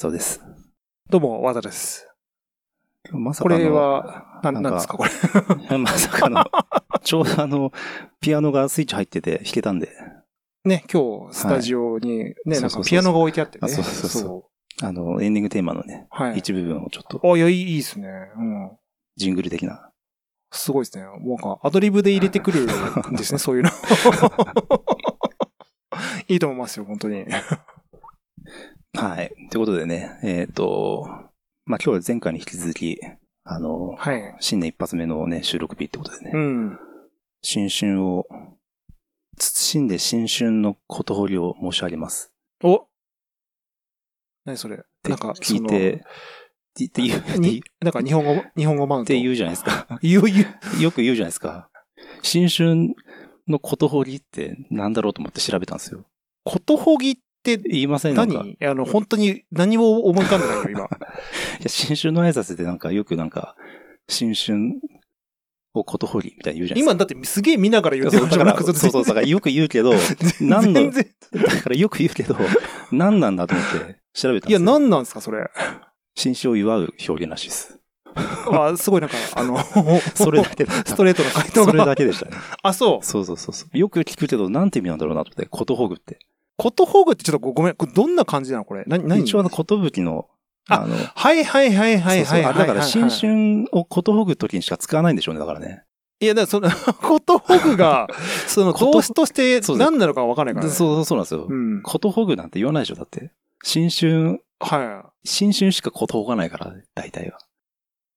どうです。どうも、和田です。まさかのこれは、な、なんかなんですか、これ？まさかの、ちょうどあの、ピアノがスイッチ入ってて弾けたんで、ね、今日、スタジオに、ね、なんそうそうそうかピアノが置いてあってね。あそうそうそうあの、エンディングテーマのね、はい。一部分をちょっと、あ、いや、いいいいですね。うん。ジングル的な。すごいですね。もうなんか、アドリブで入れてくるんですね、そういうの。いいと思いますよ、本当に。はい。ということでね、えっ、と、まあ、今日は前回に引き続き、あの、はい。新年一発目のね、収録日ってことでね、うん。新春を、謹んで新春のことほりを申し上げます。お何それってなんか、聞いて、って言う、なんか日本語、日本語マウント。って言うじゃないですか。言う、言う。よく言うじゃないですか。新春のことほりってなんだろうと思って調べたんですよ。ことほぎって言いません？なんか。い何？あの、本当に何も思い浮かんでないよ、今。や、新春の挨拶でなんかよくなんか、新春をことほりみたいに言うじゃないですか。今だってすげえ見ながら言ってそうだから、ましたそうそう、だからよく言うけど、何の、全然。だからよく言うけど、何なんだと思って調べたんですいや、よ。何なんですか、それ。新春を祝う表現らしいです。あ、すごいなんか、あの、それだけだストレートな回答それが。だけでしたね。あ、そう。そうそうそうそう。よく聞くけど、なんて意味なんだろうなと思って、ことほぐって。ことほぐってちょっとごごめん。これどんな感じなのこれ？な、何？一応あの、ことぶきの、ああの、はいはいはいはいはいだから新はい。春をことほぐときにしか使わないんでしょうね、だからね。いや、だからその、ことほぐが、その、こと動詞として何なのかわかんないからね。そうそうそうなんですよ。うん。ことほぐなんて言わないでしょ、だって。新春、は新春しかことほがないから、大体は。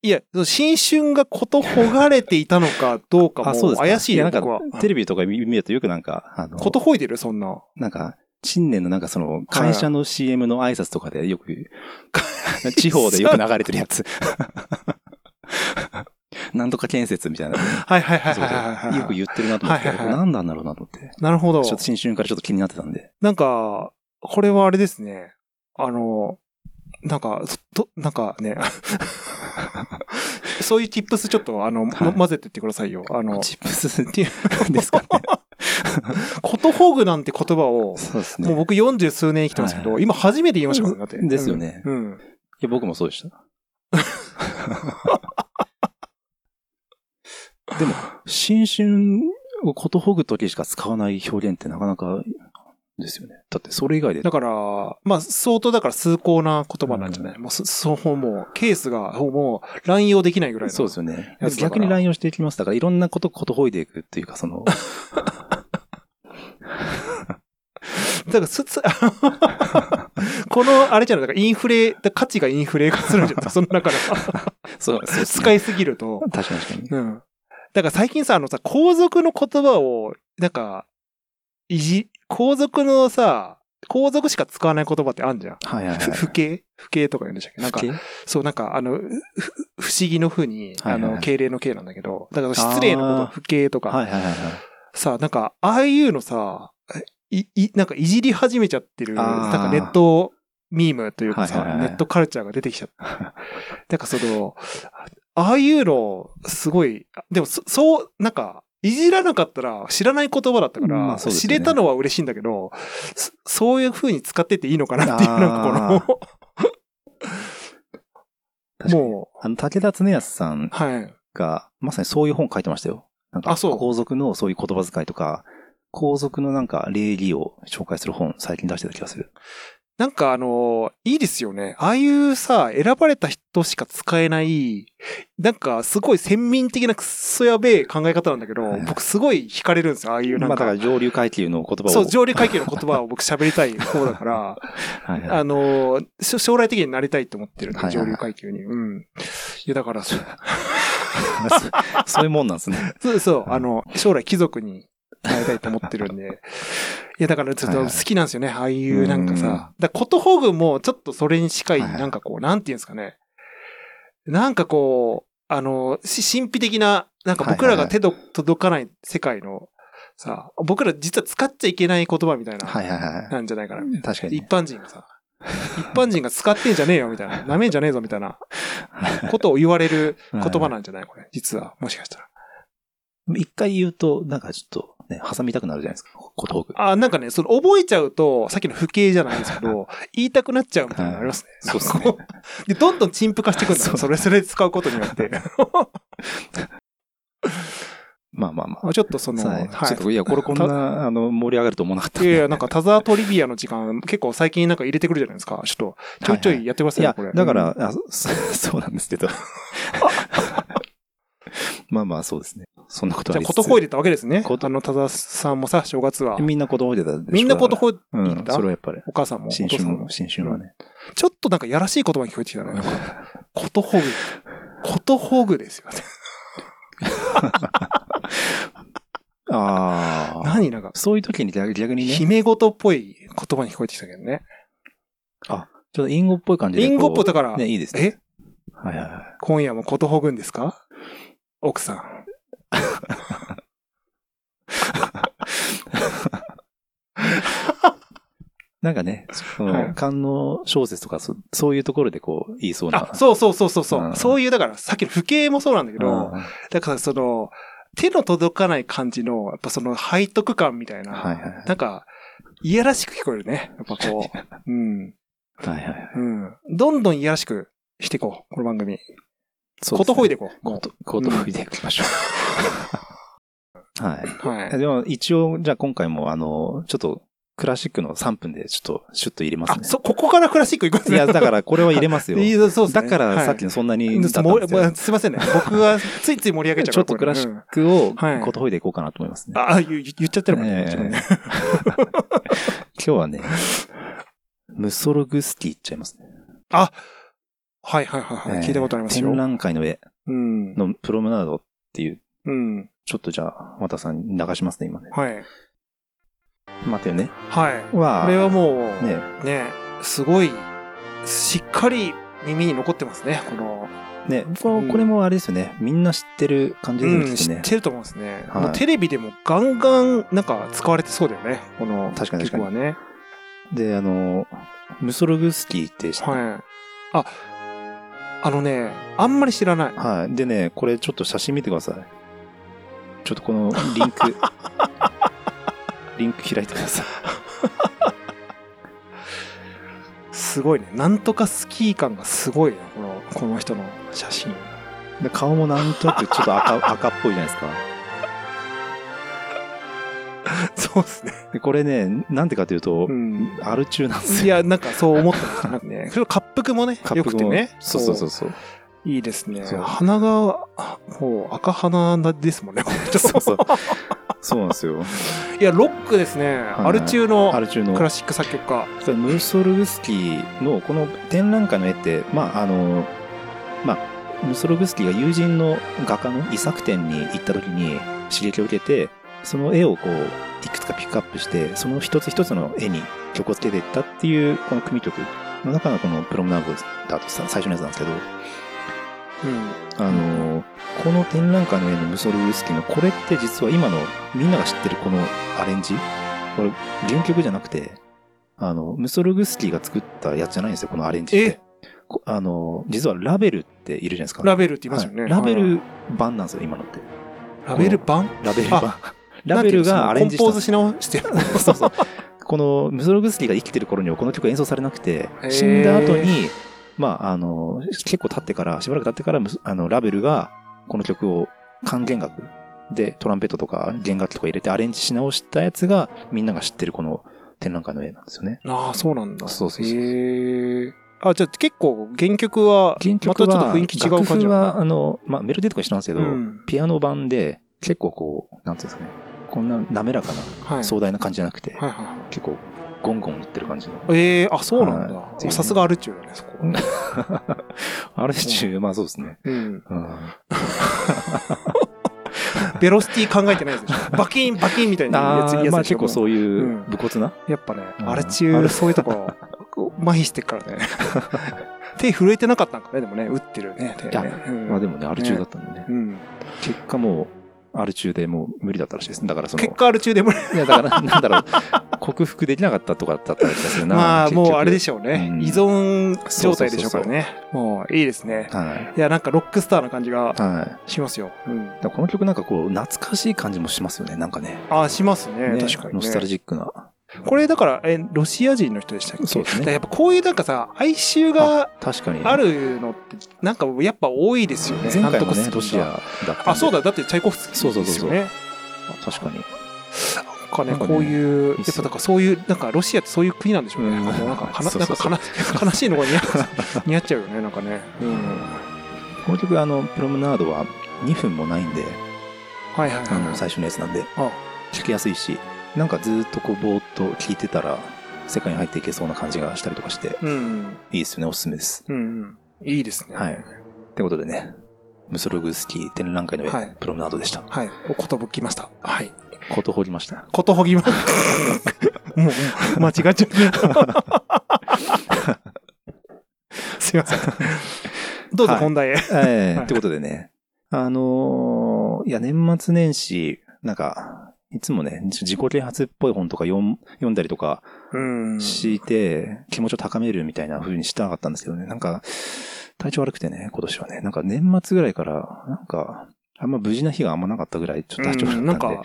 い。いや、新春がことほがれていたのかどうか。も怪しいよ、やなん。か、テレビとか見見るとよくなんか、あの、ことほいでる？そんな。なんか、新年のなんかその、会社の CM の挨拶とかでよく、地方でよく流れてるやつ。なんとか建設みたいな。はいはいはい。よく言ってるなと思って、はいはいはい何なんだろうなと思って。なるほど。ちょっと新春からちょっと気になってたんで。なんか、これはあれですね。あの、なんか、と、なんかね、そういう tips ちょっと、あの、はい混ぜてってくださいよ。あの、チップスですかね。ことほぐなんて言葉を、そうですね。もう僕40数年生きてますけど、はい今初めて言いましたからね、だって。ですよねうん。うんいや、僕もそうでした。でも、新春をことほぐときしか使わない表現ってなかなかですよね。だってそれ以外で。だから、まあ、相当だから崇高な言葉なんじゃない、もう、そそう、もう、ケースが、もう、乱用できないぐらいの。そうですよね逆に乱用していきます。だからいろんなことことほいでいくっていうか、その、だから、す、す、この、あれじゃない、だからインフレ、だ価値がインフレ化するんじゃない？その中で。そう、ね使いすぎると。確かに確かに。うん。だから最近さ、あのさ、皇族の言葉を、なんか、いじ、皇族のさ、皇族しか使わない言葉ってあるじゃん。はいはいはい。ふ不敬？不敬とか言うんでしたっけ？なんか、そう、なんか、あの、ふ不思議の不に、あの、敬礼の敬なんだけど、だから失礼のこと不敬とか、はいはいはいはい。さ、なんか、ああいうのさ、い、い、なんかいじり始めちゃってる、なんかネットミームというかさ、はいはいはい。ネットカルチャーが出てきちゃって。なんかその、ああいうの、すごい、でもそそう、なんか、いじらなかったら知らない言葉だったから、まあね。知れたのは嬉しいんだけど、そそういう風に使ってっていいのかなっていう、なんかこの、もあの、武田恒康さんう、はい。が、まさにそういう本書いてましたよ。なんか、あそう皇族のそういう言葉遣いとか、皇族のなんか礼儀を紹介する本、最近出してた気がする。なんかあの、いいですよね。ああいうさ、選ばれた人しか使えない、なんかすごい先民的なクソやべえ考え方なんだけどはい、僕すごい惹かれるんですよ。ああいうなんか。まあだから上流階級の言葉を。そう、上流階級の言葉を僕喋りたい方だから、はいはいあの、し将来的になりたいと思ってるんで、はいはいはい上流階級に。うん。いや、だからそう、そういうもんなんですね。そう、そうあの、将来貴族になりたいと思ってるんで。いや、だからちょっと好きなんですよね。ああいうなんかうんさ。だことほぐもちょっとそれに近い、なんかこう、なんていうんですかね。なんかこう、あの、し神秘的な、なんか僕らが手ど届かない世界の、さ、僕ら実は使っちゃいけない言葉みたいな、なんじゃないかな。い。確かに一。般人がさ、一般人が使ってんじゃねえよみたいな、舐めんじゃねえぞみたいなことを言われる言葉なんじゃないこれ。実は。もしかしたら。一回言うと、なんかちょっと、ね、挟みたくなるじゃないですか、ことほぐ。あ、なんかね、その覚えちゃうと、さっきの不敬じゃないですけど、言いたくなっちゃうみたいなのありますね。そうですねで、どんどん陳腐化していくんだよ。それそれで使うことによって。まあまあまあ。まあちょっとその、はいちょっと、いや、これこんな、あの、盛り上がると思わなかった。いやいや、なんか、田沢トリビアの時間、結構最近なんか入れてくるじゃないですか。ちょっと、ちょいちょいやってくださいよ、これ。、だから、うんあそそうなんですけど。まあまあ、そうですね。そんなことじゃあ、はことほいでたわけですね。あの、田沢さんもさ、正月は。みんなことほいでたでしょ？みんなことほい、うん、それはやっぱり。お母さんも、お新春も、。新春はね。ちょっとなんかやらしい言葉に聞こえてきたね。ことほぐ。ことほぐですよね。ああ。何なんか、そういう時に逆逆にね、ちょ姫事っぽい言葉に聞こえてきたけどね。っとインゴっぽい感じでこう。リンゴっぽいだから、ね、いいですえ？ね。はいはいはい。今夜もことほぐんですか？奥さん。なんかね、そはいの、官能小説とかそ、そういうところでこう、言いそうな。あ、そうそうそうそうそう、うんそういう、だから、さっきの不敬もそうなんだけど、うんだからその、手の届かない感じの、やっぱその背徳感みたいな、はいはいはいなんか、いやらしく聞こえるね。やっぱこう。うん。はいはいはい。うん。どんどんいやらしくしていこう、この番組。そうことほいでいここう。もこと、ことほいでいきましょう。はい。うはい。でも一応、じゃあ今回もあの、ちょっと、クラシックの3分でちょっと、シュッと入れますあ、ね。そ、ここからクラシック行くんですね。いや、だからこれは入れますよ。いやそうですねだからさっきのそんなにだったんもですよ。もすいませんね。僕がついつい盛り上げちゃうちょっとクラシックをはいことほいでいこうかなと思いますね。あ、言言言っちゃってるもんね。ええ自分ね 今日はね、ムソログスキーいっちゃいますね。はいはいはいはい。ええ聞いたことありますよ展。覧会の絵うん。のプロムナードっていう、うん。ちょっとじゃあ、またさんに流しますね、今ね。はい。待ってよね。はい。は、これはもう、ね、ね、すごい、しっかり耳に残ってますね、この。ね、これもあれですよね。みんな知ってる感じですようん、ね。知ってると思うんですね。はいもうテレビでもガンガン、なんか使われてそうだよね、この確かに確かにね。で、あの、ムソログスキーって知ってはい。あ、あのね、あんまり知らない。はい。でね、これちょっと写真見てください。ちょっとこのリンク、リンク開いてください。すごいね。なんとかスキー感がすごいね、この、この人の写真。で顔もなんとなくちょっと赤 赤っぽいじゃないですか。そうですね。でこれね、なんでかというと、うん。アル中なんですよ。いや、なんかそう思った。なんかね。それ滑腹もね、よくてね。そうそうそうそう。いいですね。鼻が、あもう赤鼻ですもんね、そうそう。そうなんですよ。いや、ロックですね。いアル中のアル中のク。ラシック作曲家。ムーソルグスキーのこの展覧会の絵って、まああの、まあ、ムーソルグスキーが友人の画家の遺作展に行った時に刺激を受けて、その絵をこう、いくつかピックアップして、その一つ一つの絵に曲をつけていったっていう、この組曲の中のこのプロムナーブだとさ最初のやつなんですけど、うん。あの、この展覧会の絵のムソルグスキーのこれって実は今のみんなが知ってるこのアレンジ？これ原曲じゃなくて、あの、ムソルグスキーが作ったやつじゃないんですよ、このアレンジって。こあの、実はラベルっているじゃないですか。ラベルって言いますよね。はいラベはいル版なんですよ、今のって。ラベル版？ラベル版あ。ラベルがアレンジしたコンポーズし直してる。そうそう。このムソログスキーが生きてる頃にはこの曲演奏されなくて死んだ後に、まあ、あの、結構経ってから、しばらく経ってから、むあの、ラベルがこの曲を管弦楽でトランペットとか弦楽器とか入れてアレンジし直したやつがみんなが知ってるこの展覧会の絵なんですよね。ああ、そうなんだ。そうそうそうへえ。あ、じゃあ結構原曲は、原曲は、またちょっと雰囲気違う感じ楽は、あの、まあ、メロディーとか一緒なんですけど、うんピアノ版で結構こう、なんていうんですかね、こんな滑らかなはい。壮大な感じじゃなくて、はいはいはい。結構ゴンゴンいってる感じの。ええあ、そうなんだはい。さすがアルチューだね、そこ。あれ中、まあそうですね。うん。うん ベロシティ考えてないですでしょ。バキン、バキンみたいなやあつ、ーまあ結構う。そういううん武骨な。やっぱね、うんアルチュー、そういうところ、麻痺してっからね。手震えてなかったんかね、でもね、打ってるね、手いやね。うんまあでもね、アル中だったんでね。うん。結果もう、アル中でもう無理だったらしいです。だからその、結果アルチューでも、いやだからなんだろう、克服できなかったとかだったらですよな。まあ、もうあれでしょうね。うん依存状態でしょうからね。もういいですね。はい。いや、なんかロックスターな感じがはい。しますよ。うん。だからこの曲なんかこう、懐かしい感じもしますよね、なんかね。あ、しますね。ね確かに、ね。ノスタルジックな。これだから、え、ロシア人の人でしたっけ？そうですねやっぱこういうなんかさ、哀愁が確かに。あるのって、なんかやっぱ多いですよね。前回もね、ロシアだったんで。あ、そうだ。だってチャイコフスキーそうそうそうそうですよね。確かに。かね、こういう、やっぱだからそういう、なんかロシアってそういう国なんでしょうね。なんか悲しいのが 似合っちゃうよね、なんかね。うん。この曲、あの、プロムナードは2分もないんで、はいはいあの、はい。最初のやつなんで、あ聴きやすいし、なんかずーっとこう、ぼーっと聴いてたら、世界に入っていけそうな感じがしたりとかして、うん。いいですよね、おすすめです。いいですね。はい。ってことでね、ムソログスキー展覧会のプロムナードでした。はい。おことぶきました。はい。ことほりました。ことほぎま、もう、間違っちゃった。すいません。どうぞはい本題へ。ええはいってことでね、あのーいや、年末年始、なんか、いつもね、自己啓発っぽい本とか読ん読んだりとかうん。して、気持ちを高めるみたいな風にしたかったんですけどね、なんか、体調悪くてね、今年はね、なんか年末ぐらいから、なんか、あんま無事な日があんまなかったぐらい、ちょっと体調悪かったんで。うんなんか、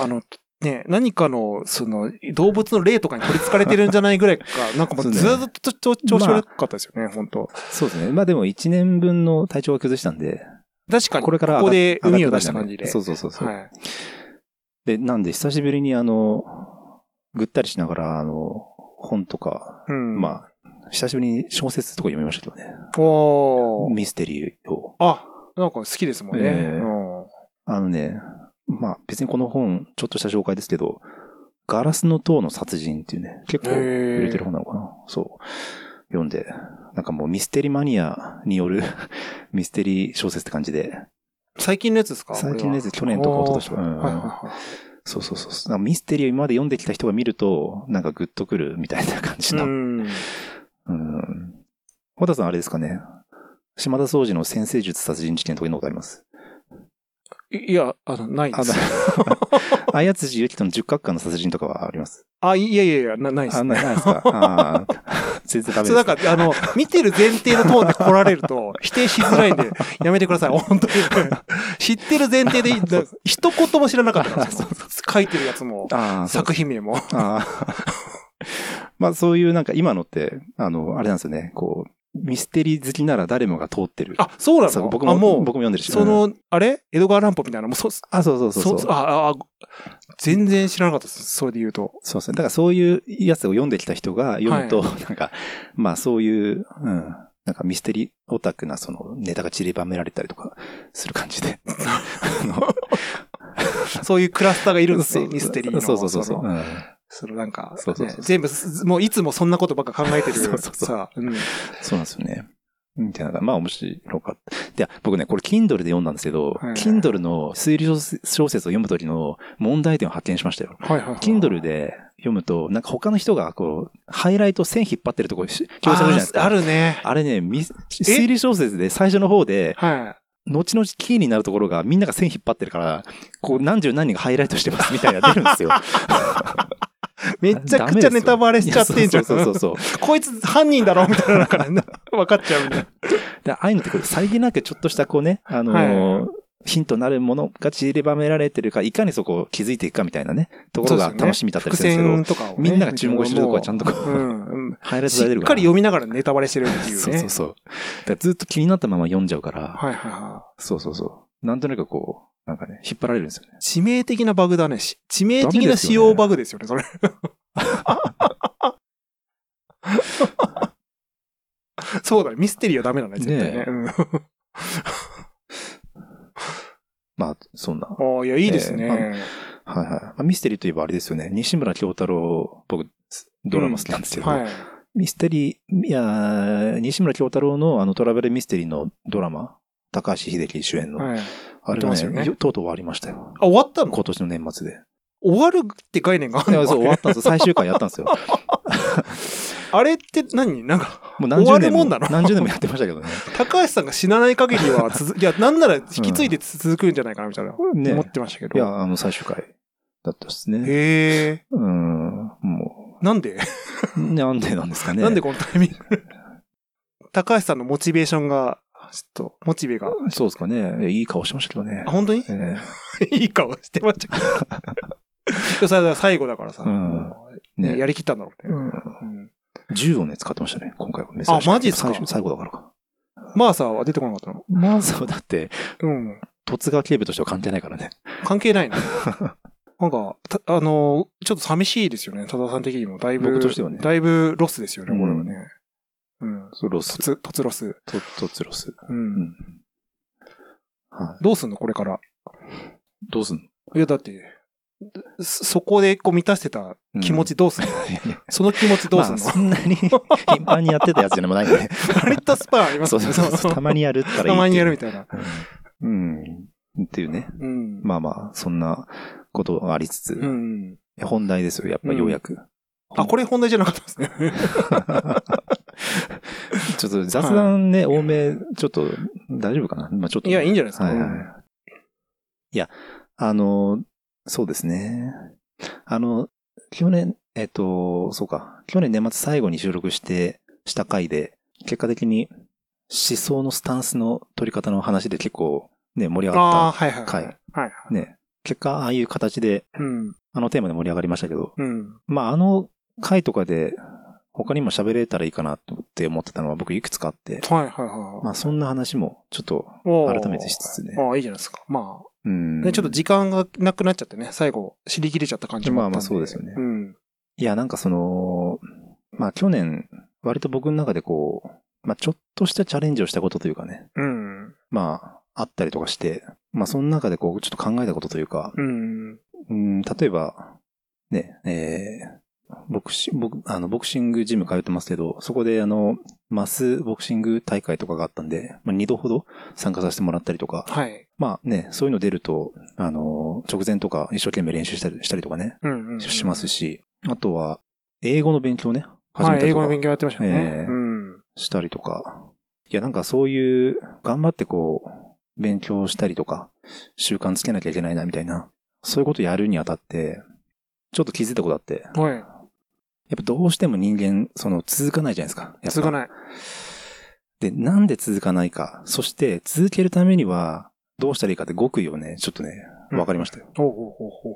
あの、ね、何かの、その、動物の霊とかに取り憑かれてるんじゃないぐらいか、なんかもうずっと調調子悪かったですよね、本当そうですね。まあでも1年分の体調が崩したんで、確かに、これからここで海を出した感じで。そうそうそうそう。はい。で、なんで久しぶりにあの、ぐったりしながら、あの、本とか、うん。まあ、久しぶりに小説とか読みましたけどね。おー。ミステリーを。あ、なんか好きですもんね。ええうんあのね、まあ別にこの本、ちょっとした紹介ですけど、ガラスの塔の殺人っていうね、結構売れてる本なのかな。そう。読んで、なんかもうミステリマニアによる ミステリー小説って感じで、最近のやつですか？最近のやつ去年とか一昨年とかうんはいはいはいそうそうそう。なんかミステリーを今まで読んできた人が見ると、なんかグッとくるみたいな感じの。うん。うん。小田さんあれですかね？島田総司の先生術殺人事件とかいうのことありますいいや、あの、ないであす。綾辻ゆきとの十角館の殺人とかはありますあ、いやいやいや、なないですあ、ね。ないですか あー全然ダメそう、です。なんか、あの、見てる前提のトーンで来られると、否定しづらいんで、やめてください。本当に。知ってる前提でいい、だ一言も知らなかったんですよ書いてるやつも、作品名も。まあそういうなんか今のって、あの、あれなんですよね。こう、ミステリー好きなら誰もが通ってる。あ、そうなの？僕も、あ、もう、僕も読んでるし。そうん、の、あれ？江戸川乱歩みたいな、もう、そ、あ、そうそうそうそう。そあ、あ、全然知らなかったです。それで言うと。そうですね。だからそういうやつを読んできた人が読むと、なんか、まあそういう、うん、なんかミステリーオタクなそのネタが散りばめられたりとかする感じで。そういうクラスターがいるんですね、そうミステリーの。そうそうそうそう。のうんそのなんか、そうそうそうね全部す、もういつもそんなことばっか考えてる。そうそうそうさ、うん。そうなんですよね。みたいな。まあ面白かった。で、僕ね、これ Kindle で読んだんですけど、はい Kindle の推理小説小説を読むときの問題点を発見しましたよ。はいはいはい。Kindle で読むと、なんか他の人がこう、ハイライト線引っ張ってるところ、し共有されるじゃないですか。あーあるね。あれね、み推理小説で最初の方で、は後々キーになるところがみんなが線引っ張ってるから、こう何十何人がハイライトしてますみたいな出るんですよ。い。めちゃくちゃネタバレしちゃってんじゃん。そうそうそうそう。こいつ犯人だろみたいな、なん分かっちゃうみたいな。でああいうのってこれ、さりげなくちょっとしたこうね、あのーはいヒントになるものが散りばめられてるか、いかにそこを気づいていくかみたいなね、ところが楽しみだったり伏するんですけど、線とかをね。みんなが注目してるとこはちゃんとこう、うんうん。ハイライトしされてるから。っかり読みながらネタバレしてるっていうね。そうそうそう。ずっと気になったまま読んじゃうから、はいはいはそうそうそう。なんとなくこう、なんかね、引っ張られるんですよね。い。致命的なバグだね。し致命的な使ダメですよね用バグですよね、それ。そうだね。ミステリーはダメだね、絶対ねね。うん まあ、そんな。ああ、いや、いいですね。はいはい。まあ、ミステリーといえばあれですよね。西村京太郎、僕、ドラマ好きなんですけど、はい。ミステリー、いやー西村京太郎のあのトラベルミステリーのドラマ、高橋秀樹主演の、はい。あれはねねよとうとう終わりましたよ。あ、終わったの？今年の年末で。終わるって概念があるの？そう、終わったんですよ。最終回やったんですよ。あれって何？なんか、もう何十年も何十年もやってましたけどね。高橋さんが死なない限りは続、いや、なんなら引き継いで続くんじゃないかな、みたいな、ね思ってましたけど。いや、あの、最終回だったですね。へえ。うん。もなんで、う、なんでなんですかね。なんでこのタイミング？高橋さんのモチベーションが、ちょっと、モチベが。そうですかね。いい顔してましたけどねあ、。本当に？えいい顔してましたけど。それは最後だからさ、うんえねやりきったんだろうね。うんうん銃をね、使ってましたね、今回は。あマジっすか？最後だからか。マーサーは出てこなかったの？まあ、そうだって、うん。突が警部としては関係ないからね。関係ないな。なんか、たあのーちょっと寂しいですよね、多田さん的にも。だいぶ、僕としてはねだいぶロスですよね、これはね。うん。ロス。突、突ロス。と、突ロス。う。うんん。はい。どうすんのこれから？どうすんの？いや、だって、そそこでこう満たしてた気持ちどうすんの、その気持ちどうすんまあ、の、そんなに頻繁にやってたやつじゃないね。割とスパンありますそうね。そうそう。たまにやるったらいい。たまにやるみたいな。うん。うん。っていうね。うん。まあまあ、そんなことがありつつ、うん。本題ですよ、やっぱようやく。あ、これ本題じゃなかったですね。ちょっと雑談ね、多め、ちょっと、大丈夫かな？まあちょっと。いや、いいんじゃないですか。はいはい。いや、あの、そうですね。あの、去年、えっと、そうか。去年年末最後に収録して、した回で、結果的に思想のスタンスの取り方の話で結構ね、盛り上がっはいはい。回はいはい。た。ね。結果、ああいう形で、うん。あのテーマで盛り上がりましたけど、うん。まあ、あの回とかで、他にも喋れたらいいかなって思ってたのは僕いくつかあって、はいはいはい。まあ、そんな話もちょっと改めてしつつね。ああ、いいじゃないですか。まうん。あ、ね、ちょっと時間がなくなっちゃってね、最後、尻切れちゃった感じもあった。まあまあそうですよねうん。いや、なんかその、まあ去年、割と僕の中でこう、まあちょっとしたチャレンジをしたことというかね、うん。まああったりとかして、まあその中でこう、ちょっと考えたことというか、うん。うん、例えば、ね、えー、ボクシ僕、あの、ボクシングジム通ってますけど、そこであの、マスボクシング大会とかがあったんで、まあ2度ほど参加させてもらったりとか、はい。まあね、そういうの出ると、あの、直前とか一生懸命練習したりしたりとかね、うんうんうん。しますし、あとは、英語の勉強ね、はい、英語の勉強強やってましたね。ええうん。したりとか。いや、なんかそういう、頑張ってこう、勉強したりとか、習慣つけなきゃいけないな、みたいな。そういうことやるにあたって、ちょっと気づいたことあって、やっはい。ぱどうしても人間、その、続かないじゃないですか。続かない。で、なんで続かないか。そして、続けるためには、どうしたらいいかって極意をね、ちょっとね、うんわかりましたよ。ほうほうほうほう。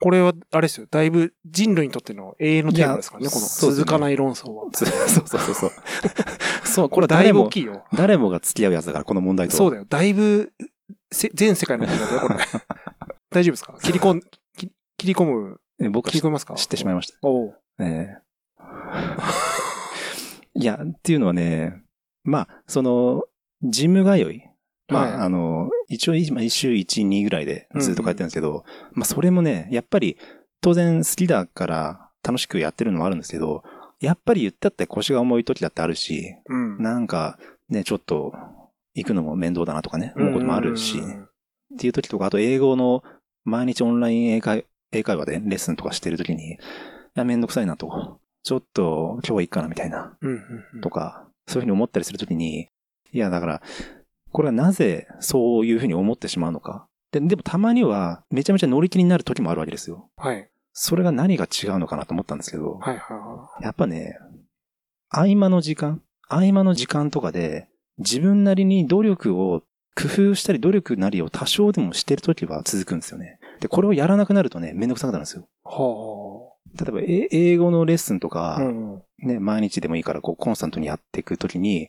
これは、あれですよ。だいぶ人類にとっての永遠のテーマですからね、この続かない論争は。そうそうそうそう。そう、これだい誰もぶ大きいよ。誰もが付き合うやつだから、この問題と。そうだよ。だいぶ、せ全世界の問題だよ、これ。大丈夫ですか？切り込ん、切切り込む、え僕は切り込みますか？知ってしまいました。おうええいや、っていうのはね、まあ、その、ジム通い。まあ、はいあの、一応、今一週1、2ぐらいでずっと帰ってるんですけど、まあ、それもね、やっぱり、当然好きだから楽しくやってるのもあるんですけど、やっぱり言ったって腰が重い時だってあるし、うん。なんか、ね、ちょっと、行くのも面倒だなとかね、思うこともあるし、うんっていう時とか、あと英語の毎日オンライン英会英会話でレッスンとかしてる時に、いや、めんどくさいなと。ちょっと今日はいいかなみたいな、うんうんうんとか、そういうふうに思ったりする時に、いや、だから、これはなぜそういうふうに思ってしまうのか。ででもたまにはめちゃめちゃ乗り気になる時もあるわけですよ。はい。それが何が違うのかなと思ったんですけど、はいはいはやっぱね、合間の時間、合間の時間とかで、自分なりに努力を、工夫したり努力なりを多少でもしてるときは続くんですよね。で、これをやらなくなるとね、めんどくさくなるんですよ。い。は例えば、え英語のレッスンとかあ。、うん。ね、毎日でもいいから、こう、コンスタントにやっていくときに、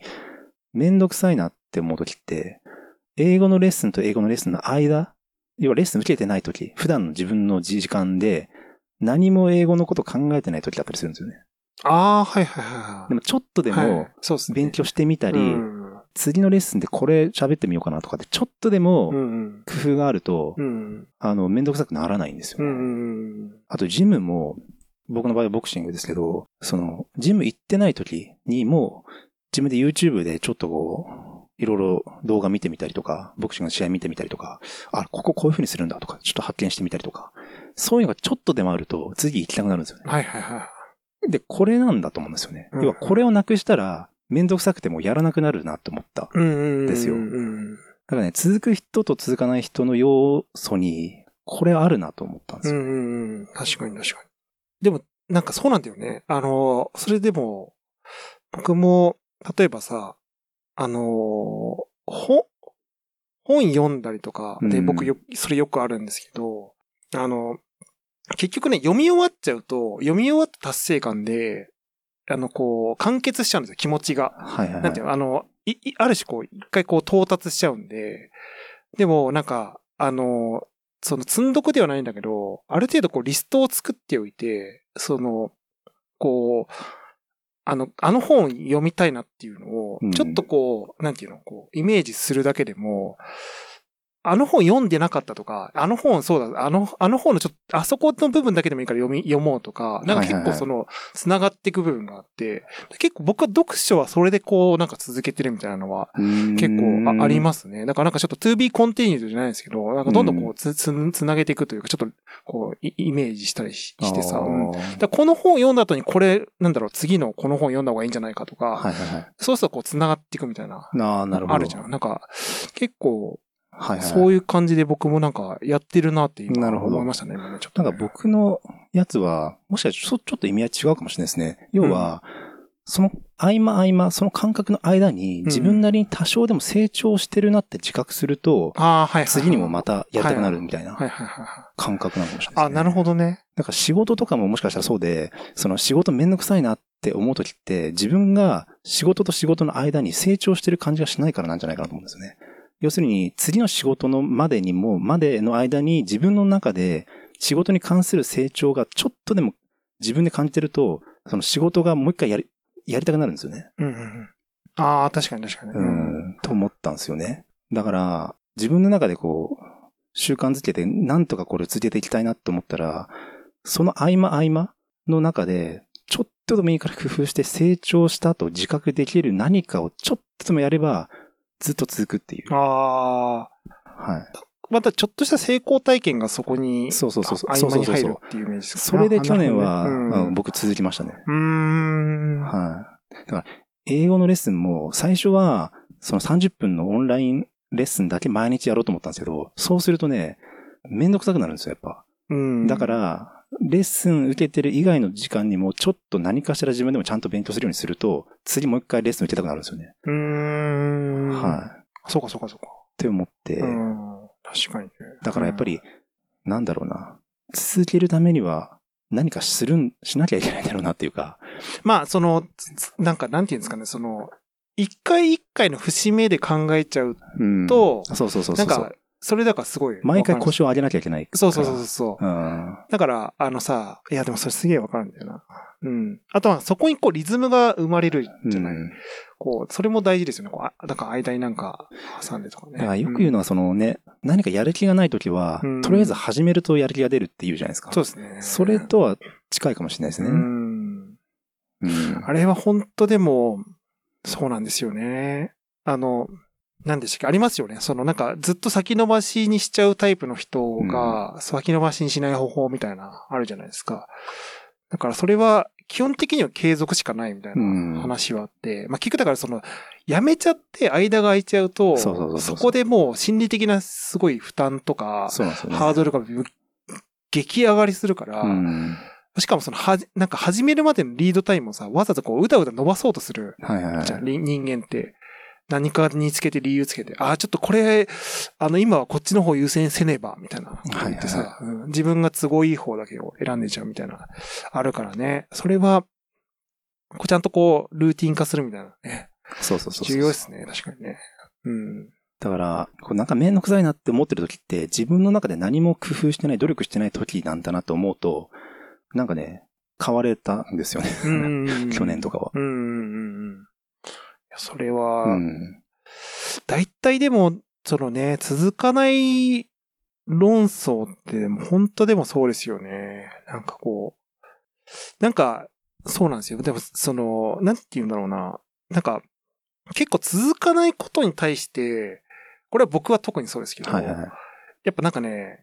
めんどくさいなって思うときって、英語のレッスンと英語のレッスンの間、要はレッスン受けてないとき、普段の自分の時間で、何も英語のこと考えてないときだったりするんですよね。ああ、はいはいはい。でもちょっとでもはい、そうですね。勉強してみたり、うん次のレッスンでこれ喋ってみようかなとかって、ちょっとでもうんうん。工夫があると、うん。あの、めんどくさくならないんですよね。うんうん。あと、ジムも、僕の場合はボクシングですけど、その、ジム行ってない時にも、自分で YouTube でちょっとこう、いろいろ動画見てみたりとか、ボクシングの試合見てみたりとか、あ、こここういう風にするんだとか、ちょっと発見してみたりとか、そういうのがちょっとでもあると、次行きたくなるんですよね。はいはいはい。で、これなんだと思うんですよね。うん要は、これをなくしたら、めんどくさくてもやらなくなるなって思った。うんうん。ですようん。だからね、続く人と続かない人の要素に、これあるなと思ったんですよ。うんうんうん。確かに確かに。でも、なんかそうなんだよね。あの、それでも、僕も、例えばさ、あの、本、本読んだりとか、で、うん僕よ、それよくあるんですけど、あの、結局ね、読み終わっちゃうと、読み終わった達成感で、あの、こう、完結しちゃうんですよ、気持ちが。はいはいはい。なんていうの、あの、い、いある種こう、一回こう到達しちゃうんで、でもなんか、あの、その積んどくではないんだけど、ある程度こうリストを作っておいて、その、こう、あの、あの本読みたいなっていうのをうん、ちょっとこう、なんていうの、こう、イメージするだけでも、あの本読んでなかったとか、あの本そうだ、あの、あの本のちょっと、あそこの部分だけでもいいから読み、読もうとか、なんか結構その、繋がっていく部分があって、結構僕は読書はそれでこう、なんか続けてるみたいなのは、結構あありますね。だからなんかちょっと to be continued じゃないですけど、なんかどんどんこうつ、つ、つなげていくというか、ちょっとこう、イイメージしたりししてさ、うんこの本読んだ後にこれ、なんだろう、次のこの本読んだ方がいいんじゃないかとか、はいはいはい。そうするとこう繋がっていくみたいな、ああ、なるほど。あるじゃん。なんか、結構、はいはい。そういう感じで僕もなんかやってるなって今思いましたね、今ね、ちょっとね、なんか僕のやつは、もしかしたらちょっと意味合い違うかもしれないですね。要は、その合間合間、その間隔の間に自分なりに多少でも成長してるなって自覚すると。次にもまたやりたくなるみたいな。感覚なのかもしれないです、ね。あ、なるほどね。なんか仕事とかももしかしたらそうで、その仕事めんどくさいなって思うときって、自分が仕事と仕事の間に成長してる感じがしないからなんじゃないかなと思うんですよね。要するに、次の仕事のまでにも、までの間に自分の中で仕事に関する成長がちょっとでも自分で感じてると、その仕事がもう一回やり、やりたくなるんですよね。うんうんうん。ああ、確かに確かに。う。ん、と思ったんですよね。だから、自分の中でこう、習慣づけて、なんとかこれ続けていきたいなって思ったら、その合間合間の中で、ちょっとでもいいから工夫して成長したと自覚できる何かをちょっとでもやれば、ずっと続くっていう。ああ、はい。またちょっとした成功体験がそこに、そうそうそうそう合間に入るっていうイメージですか？それで去年は、ねうん僕続きましたね。うん。はい。だから、英語のレッスンも、最初は、その30分のオンラインレッスンだけ毎日やろうと思ったんですけど、そうするとね、めんどくさくなるんですよ、やっぱ。うん。だか、ら、レッスン受けてる以外の時間にも、ちょっと何かしら自分でもちゃんと勉強するようにすると、次もう一回レッスン受けたくなるんですよね。うーん。はい。っそうかそうかそうか。て思って、うん。確かにね。だからやっぱり、なんだろうな、続けるためには、何かするん、しなきゃいけないんだろうなっていうか、まあ、その、なんか、なんていうんですかね、その、一回一回の節目で考えちゃううん。と、そうそうそうそう。なんか、それだからすごい。毎回腰を上げなきゃいけない。そうそうそうそう。うん。だから、あのさ、いやでもそれすげえわかるんだよな。うん。あとはそこにこうリズムが生まれるじゃない、うんこう、それも大事ですよね。こうあだから間になんか挟んでとかね。だからよく言うのはそのね、何かやる気がないときは、うんとりあえず始めるとやる気が出るって言うじゃないですか。そうですね。それとは近いかもしれないですね。うん。うんあれは本当でも、そうなんですよね。あの、何でしたっけ？ありますよね。そのなんかずっと先延ばしにしちゃうタイプの人が、先延ばしにしない方法みたいな、あるじゃないですか。だからそれは基本的には継続しかないみたいな話はあって、まあ結局だからその、やめちゃって間が空いちゃうと、そこでもう心理的なすごい負担とか。ハードルが激上がりするから、うん。しかもその、はじ、なんか始めるまでのリードタイムをさ、わざとこう、うだうだ伸ばそうとするはいはい人間って。何かにつけて理由つけて、ああ、ちょっとこれ、あの、今はこっちの方優先せねば、みたいな。はいはうん自分が都合いい方だけを選んでちゃうみたいな、あるからね。それは、こうちゃんとこう、ルーティン化するみたいなね。そうそうそうそう。重要ですね、確かにね。うん。だから、こうなんかめんどくさいなって思ってる時って、自分の中で何も工夫してない、努力してない時なんだなと思うと、なんかね、変われたんですよね。うん 去年とかは。うん。それは、うん。大体でも、そのね、続かない論争って、本当でもそうですよね。なんかこう、なんか、そうなんですよ。でも、その、なんて言うんだろうな。なんか、結構続かないことに対して、これは僕は特にそうですけど、はいはいはい。やっぱなんかね、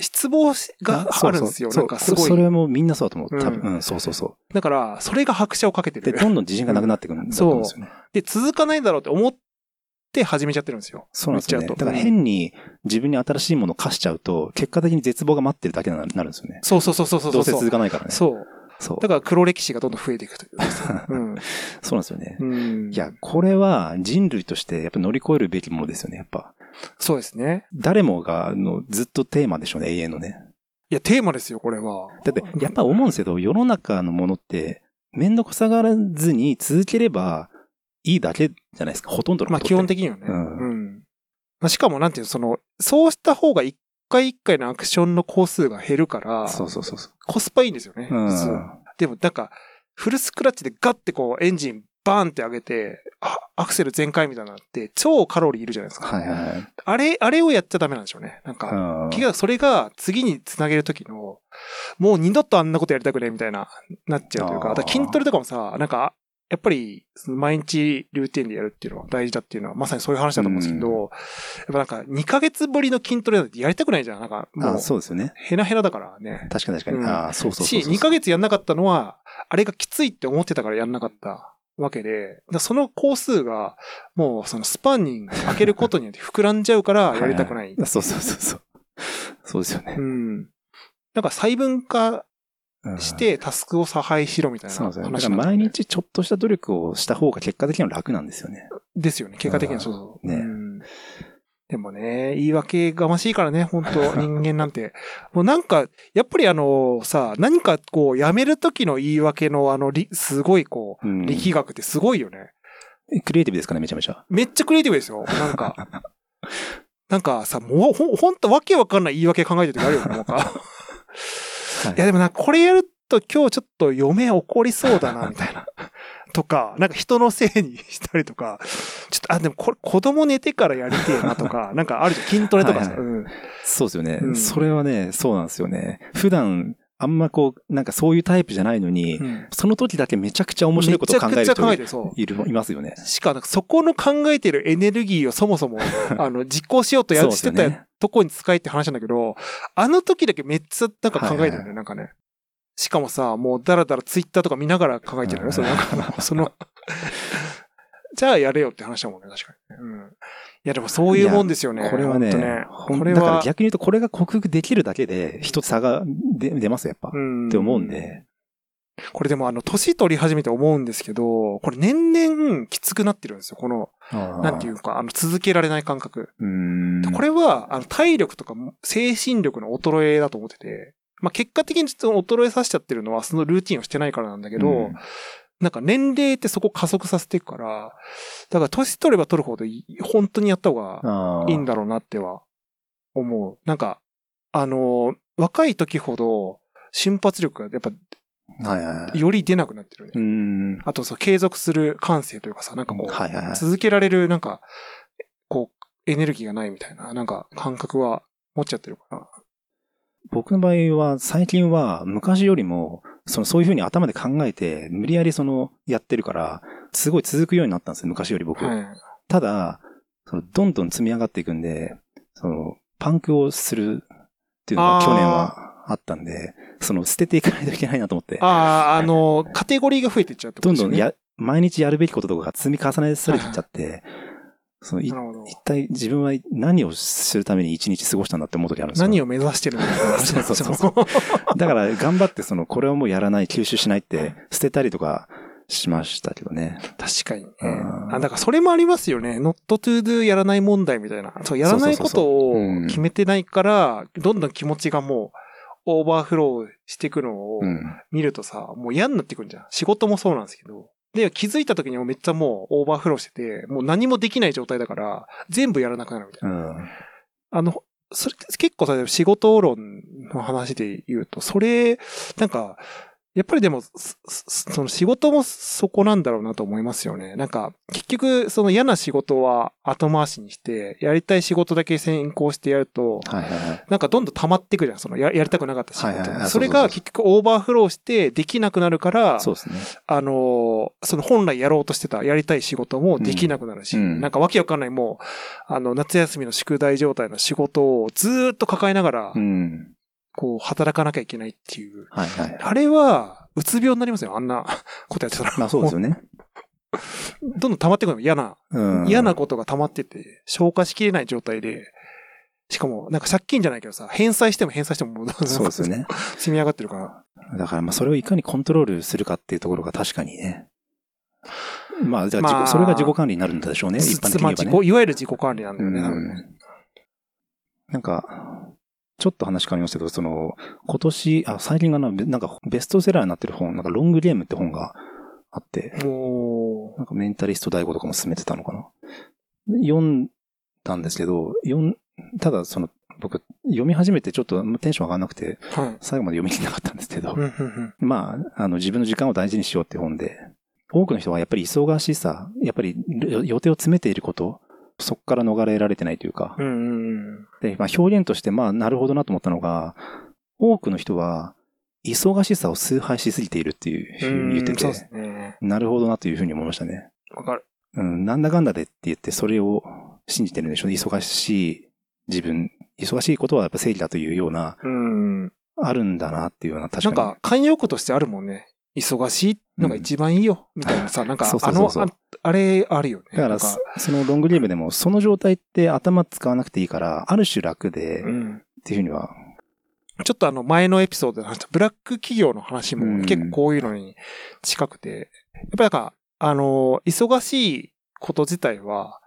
失望しがあるんですよ。そうなんかすごい。それもみんなそうだと思う。多分。ううん、そうそうそだから、それが拍車をかけてう。で、る。どんどん自信がなくなってくるんですよね。で、続かないだろうって思って始めちゃってるんですよ。そうなんですよね。だから変に自分に新しいものを課しちゃうと、結果的に絶望が待ってるだけになるんですよね。そうそうそうそうそう。どうせ続かないからね。そう。そう。だから黒歴史がどんどん増えていくという。うん。そうなんですよね。うん。いや、これは人類としてやっぱ乗り越えるべきものですよね、やっぱ。そうですね。誰もが、あの、ずっとテーマでしょうね、永遠のね。いや、テーマですよ、これは。だって、やっぱ思うんですけど、世の中のものって、めんどくさがらずに続ければいいだけじゃないですか、ほとんどのまあ。基本的にはね。ううんん。まあしかもなんていうの、その、そうした方が一回一回のアクションの工数が減るから、そうそうそうそコスパいいんですよね。う。うん。でもなんか、フルスクラッチでガッてこうエンジンバーンって上げて、あ、アクセル全開みたいなのって超カロリーいるじゃないですか。はいはいはい。あれ、あれをやっちゃダメなんでしょうね。なんか、うん結局それが次につなげるときの、もう二度とあんなことやりたくねえみたいな、なっちゃうというか、から筋トレとかもさ、なんか、やっぱり、毎日ルーティンでやるっていうのは大事だっていうのは、まさにそういう話だと思うんですけど、やっぱなんか2ヶ月ぶりの筋トレなんてやりたくないじゃん。なんか、もあう、そうですよね。ヘナヘナだからね。確かに確かに。うんあそうそうそうし、そう。2ヶ月やんなかったのは、あれがきついって思ってたからやんなかったわけで、その工数が、もうそのスパンに開けることによって膨らんじゃうからやりたくない。ははそうそうそうそう。そうですよねう。ん。なんか細分化うんしてタスクを差配しろみたいな話ですよね。だから毎日ちょっとした努力をした方が結果的には楽なんですよね。ですよね。結果的にはそうそう。ねうんでもね、言い訳がましいからね、本当 人間なんて。もうなんか、やっぱりあの、さ、何かこう、やめる時の言い訳のあの、りすごいこう、うん力学ってすごいよね。クリエイティブですかね、めちゃめちゃ。めっちゃクリエイティブですよ。なんか。なんかさ、もうほん、ほんとわけわかんない言い訳考えてる時あるよね、なんか。はいいやでもなこれやると今日ちょっと嫁怒りそうだな、みたいな。とか、なんか人のせいにしたりとか、ちょっと、あ、でもこれ子供寝てからやりてえなとか、なんかあるじゃん、筋トレとかさ。はいはいうん。そうですよね、うんそれはね、そうなんですよね。普段、あんまこう、なんかそういうタイプじゃないのに、うんその時だけめちゃくちゃ面白いことを考えるめちゃくちゃ考え人。いる、いますよね。しかそこの考えてるエネルギーをそもそも、あの、実行しようとやそうしてたねとこに使えって話なんだけど、あの時だけめっちゃなんか考えてるはいはいね、なんかね。しかもさ、もうだらだらツイッターとか見ながら考えてるよね、うんその、その、じゃあやれよって話だもんね、確かにね。うん。いや、でもそういうもんですよね。これはね、ほんとこれほんだからは、逆に言うとこれが克服できるだけで、一つ差が出出ますよ、やっぱ。うんって思うんで。これでもあの、年取り始めて思うんですけど、これ年々きつくなってるんですよ、この、なんていううか、あの、続けられない感覚。これは、あの、体力とか精神力の衰えだと思ってて、まあ、結果的にその衰えさせちゃってるのは、そのルーティンをしてないからなんだけど、うんなんか年齢ってそこ加速させていくから、だから年取れば取るほどい本当にやった方がいいんだろうなっては思う。なんか、あの、若い時ほど瞬発力がやっぱはいはいはい。より出なくなってるね。あとそう、継続する感性というかさ、なんかこう、はいはいはい。続けられる、なんか、こう、エネルギーがないみたいな、なんか感覚は持っちゃってるか僕の場合は、最近は昔よりも、その、そういうふうに頭で考えて、無理やりその、やってるから、すごい続くようになったんですよ、昔より僕。ら。はい。ただ、その、どんどん積み上がっていくんで、その、パンクをするっていうのが去年はあったんで、その、捨てていかないといけないなと思って、ああ、あの、カテゴリーが増えていっちゃうってことですよね。どんどんや、毎日やるべきこととかが積み重ねされてっちゃって、その、いなるほど。一体自分は何をするために一日過ごしたんだって思う時あるんですよ。何を目指してるんだろうそうそうそうそう だから頑張ってその、これをもうやらない、吸収しないって捨てたりとかしましたけどね。確かにね。うんあ、だからそれもありますよね。not to do やらない問題みたいな。そう、やらないことそうそうそうをうん決めてないから、どんどん気持ちがもう、オーバーフローしていくのをうん。見るとさ、もう嫌になってくるじゃん。仕事もそうなんですけど。で、気づいた時にはめっちゃもうオーバーフローしてて、もう何もできない状態だから、全部やらなくなるみたいな。うん。あの、それ結構さ、仕事論の話で言うと、それ、なんか、やっぱりでも、その仕事もそこなんだろうなと思いますよね。なんか、結局、その嫌な仕事は後回しにして、やりたい仕事だけ先行してやると、はいはいはい。なんかどんどん溜まっていくじゃん。そのややりたくなかった仕事。はいはいはいそれが結局オーバーフローしてできなくなるから、そうですね。あのーその本来やろうとしてた、やりたい仕事もできなくなるし、うんうんなんかわけわかんないもう、あの、夏休みの宿題状態の仕事をずーっと抱えながら、うん。こう、働かなきゃいけないっていう。はいはい。あれは、うつ病になりますよ、あんな ことやってたら。まあそうですよね。どんどん溜まってくるの嫌な、うん。嫌なことが溜まってて、消化しきれない状態で、しかも、なんか借金じゃないけどさ、返済しても返済してもそうですよね。積み上がってるから。だからまあそれをいかにコントロールするかっていうところが確かにね。まあじゃあまあそれが自己管理になるんでしょうね、一般的にまあ言えばね。自己、いわゆる自己管理なんだよね、多分ね。うんなんか、ちょっと話変わりますけど、その、今年、あ、最近がな、なんかベストセラーになってる本、なんかロングゲームって本があって、もなんかメンタリスト大悟とかも進めてたのかな。読んだんですけど、読ん、ただその、僕、読み始めてちょっとテンション上がらなくて、う、はい。最後まで読み切れなかったんですけどまあ、あの、自分の時間を大事にしようって本で、多くの人はやっぱり忙しさ、やっぱり予予定を詰めていること、そこから逃れられてないというか、うんうんうん。で、まあ表現として、まあ、なるほどなと思ったのが、多くの人は、忙しさを崇拝しすぎているっていうふうに言ってうんそね。なるほどなというふうに思いましたね。わかる。うん、なんだかんだでって言って、それを信じてるんでしょうね。忙しい自分、忙しいことはやっぱ正義だというような、うん。あるんだなっていうような、確かに。なんか、慣用句としてあるもんね。忙しいのが一番いいよ、みたいなさ、なんかあのああれあるよね。だから、そそのロングゲームでも、その状態って頭使わなくていいから、ある種楽で、っうん。ていうふうには、ちょっとあの前のエピソードで話したブラック企業の話もうん。結構こういうのに近くて、やっぱりなんか、あの、忙しいこと自体は、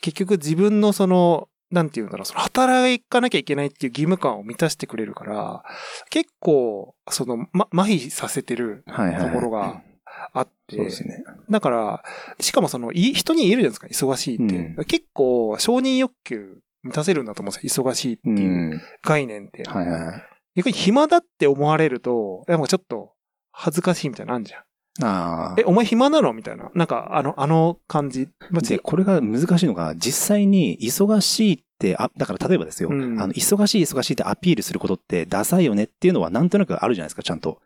結局自分のその、なんていうんだろう、その働かなきゃいけないっていう義務感を満たしてくれるから、結構、その、ま、麻痺させてるはいはい。ところがあって、そうですね。だから、しかもその、い人に言えるじゃないですか、忙しいって。うん結構、承認欲求満たせるんだと思うんですよ、忙しいってう。いうん概念って。はいはいはい。逆に暇だって思われると、なんかちょっと恥ずかしいみたいなのあんじゃん。ああ。え、お前暇なの？みたいな。なんか、あの、あの感じ。まあで、これが難しいのが、実際に忙しいって、あ、だから例えばですよ、うんあの、忙しい忙しいってアピールすることってダサいよねっていうのはなんとなくあるじゃないですか、ちゃんと。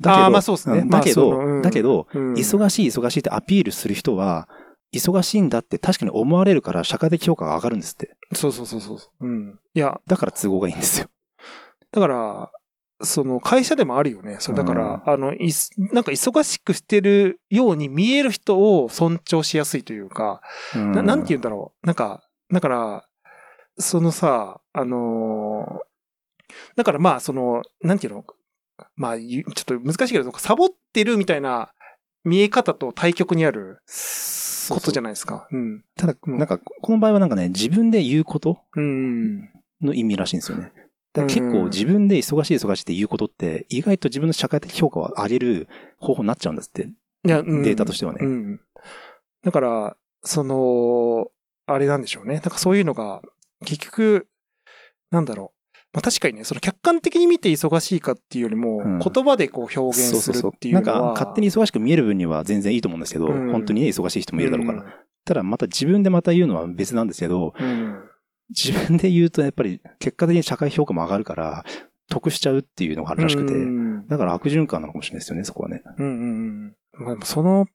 だけど、まあそうですねだけど、そのうんだけど、うん忙しい忙しいってアピールする人は、忙しいんだって確かに思われるから社会的評価が上がるんですって。そうそうそうそう。うん。いや、だから都合がいいんですよ。だから、その会社でもあるよね。そうだから、あの、いすなんか忙しくしてるように見える人を尊重しやすいというか、ななんて言うんだろう。なんか、だから、そのさ、あのーだからまあ、その、なんていうの？まあ、ゆちょっと難しいけど、サボってるみたいな見え方と対極にあることじゃないですか。うん。ただ、なんか、この場合はなんかね、自分で言うことうん。の意味らしいんですよね。うん結構自分で忙しい忙しいって言うことって、意外と自分の社会的評価を上げる方法になっちゃうんですって。いや、うんデータとしてはねうん。だから、その、あれなんでしょうね。なんかそういうのが、結局、なんだろう。まあ確かにね、その客観的に見て忙しいかっていうよりも、うん言葉でこう表現するっていうのは。なんか、勝手に忙しく見える分には全然いいと思うんですけど、うん本当にね、忙しい人もいるだろうから。うんただ、また自分でまた言うのは別なんですけど、うん。自分で言うとやっぱり結果的に社会評価も上がるから、得しちゃうっていうのがあるらしくて、うんだから悪循環なのかもしれないですよね、そこはね。うんうんうん。その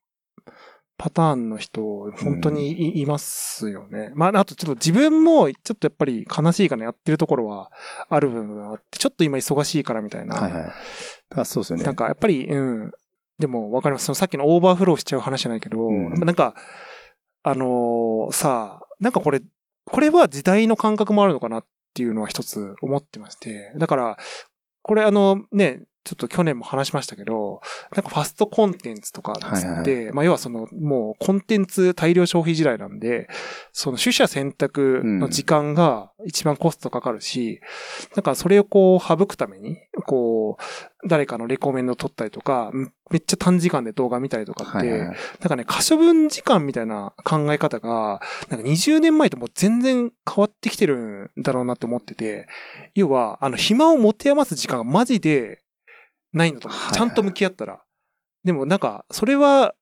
パターンの人、本当にい,、いますよね。まあ、あとちょっと自分も、ちょっとやっぱり悲しいかな、やってるところはある部分があって、ちょっと今忙しいからみたいな。はいはい。だからそうですよね。なんかやっぱり、うん。でもわかります。そのさっきのオーバーフローしちゃう話じゃないけど、うんなんか、あのーさあ、なんかこれ、これは時代の感覚もあるのかなっていうのは一つ思ってまして。だから、これあのね、ちょっと去年も話しましたけど、なんかファストコンテンツとかっつって、はいはまあ要はそのもうコンテンツ大量消費時代なんで、その取捨選択の時間が一番コストかかるし、なんかそれをこう省くために、こう、誰かのレコメンド取ったりとか、んめっちゃ短時間で動画見たりとかって、はいはいはい。なんかね、可処分時間みたいな考え方が、なんか20年前ともう全然変わってきてるんだろうなって思ってて、要は、あの、暇を持て余す時間がマジでないんだと。思うはいはい。ちゃんと向き合ったら。でもなんか、それは、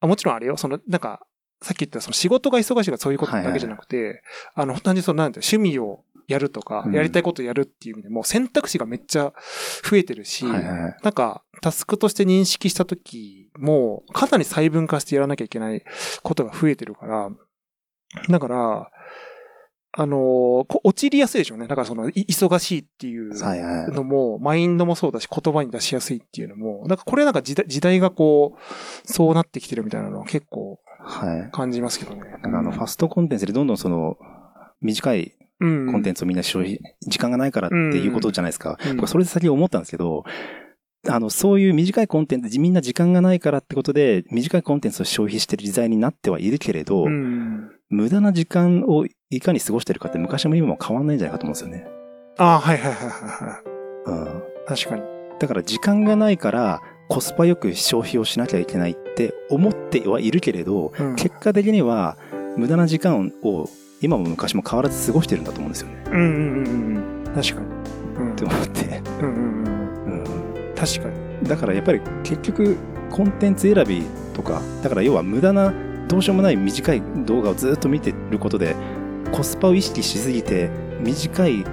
あもちろんあれよ、その、なんか、さっき言ったその仕事が忙しいがそういうことだけじゃなくて、あの、単純にその、なんて趣味をやるとかう、ん。やりたいことをやるっていう意味でも、選択肢がめっちゃ増えてるし、はいはいはい。なんか、タスクとして認識したときも、かなり細分化してやらなきゃいけないことが増えてるから、だから、あのーこ落ちりやすいでしょうね。だからその、い忙しいっていうはいはい。のも、マインドもそうだし、言葉に出しやすいっていうのも、なんかこれなんか時代時代がこう、そうなってきてるみたいなのは結構はい。感じますけどね。なんかあの、ファストコンテンツでどんどんその、短いうん。コンテンツをみんな消費、時間がないからっていうことじゃないですか。うん僕はそれで先思ったんですけど、あの、そういう短いコンテンツ、みんな時間がないからってことで、短いコンテンツを消費してる時代になってはいるけれど、うん。無駄な時間をいかに過ごしてるかって昔も今も変わんないんじゃないかと思うんですよね。ああ、はいはいはいはいはうん。い。確かに。だから時間がないから、コスパよく消費をしなきゃいけないって思ってはいるけれど、うん結果的には無駄な時間を今も昔も変わらず過ごしてるんだと思うんですよね。うんうんうんうん。確かに。うんって思って。うんうんうん。うん確かに。だからやっぱり結局コンテンツ選びとか、だから要は無駄などうしようもない短い動画をずっと見てることで、コスパを意識しすぎて短い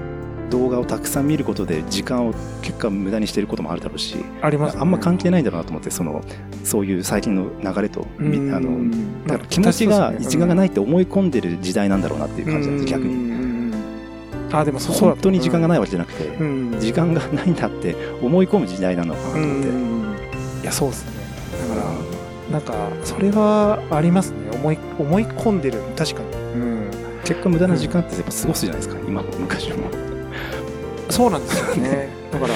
動画をたくさん見ることで時間を結果無駄にしてることもあるだろうし、あります、ね。あんま関係ないんだろうなと思って、その、そういう最近の流れと、あの、だから気持ちが時間がないって思い込んでる時代なんだろうなっていう感じなんです、逆に。に。あ、でもそうそうだ本当に時間がない。わけじゃなくて、うん。時間がないんだって思い込む時代なのかなとう思って。ん。いや、そうですね。なんか、それはありますね。思い、思い込んでる。確かに。うん。結果無駄な時間ってやっぱ過ごすじゃないですか、今も昔も。そうなんですよね。だから、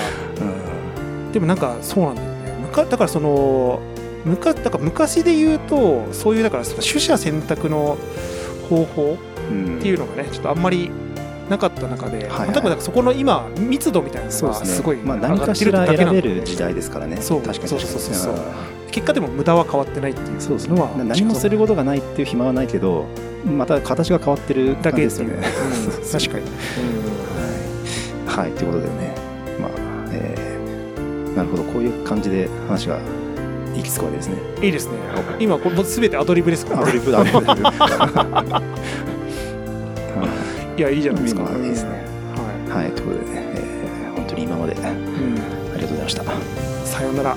でもなんかそうなんだよね。むかだからその、むかだから昔で言うと、そういう、だからその取捨選択の方法うんっていうのがね、ちょっとあんまりなかった中で、はい多分だからそこの今、密度みたいなそうですね。のがすごいまあ上がっ何かしてらるだけなので選べる時代ですからね。そう確かにそうそうそうそううん結果でも無駄は変わってないっていうそうですのは、ね。何もすることがないっていう暇はないけど、また形が変わってるだけですよね。うん 確かに。はい。はい、ということでね、まあ、えーなるほど、こういう感じで話が行き着くわけですね。いいですね。今、これすべてアドリブですからアドリブだ、アドリブ。いや、いいじゃないですか。まあいいですねははい、ということでね、えー本当に今までありい。うんがとうございました。はさようなら。い。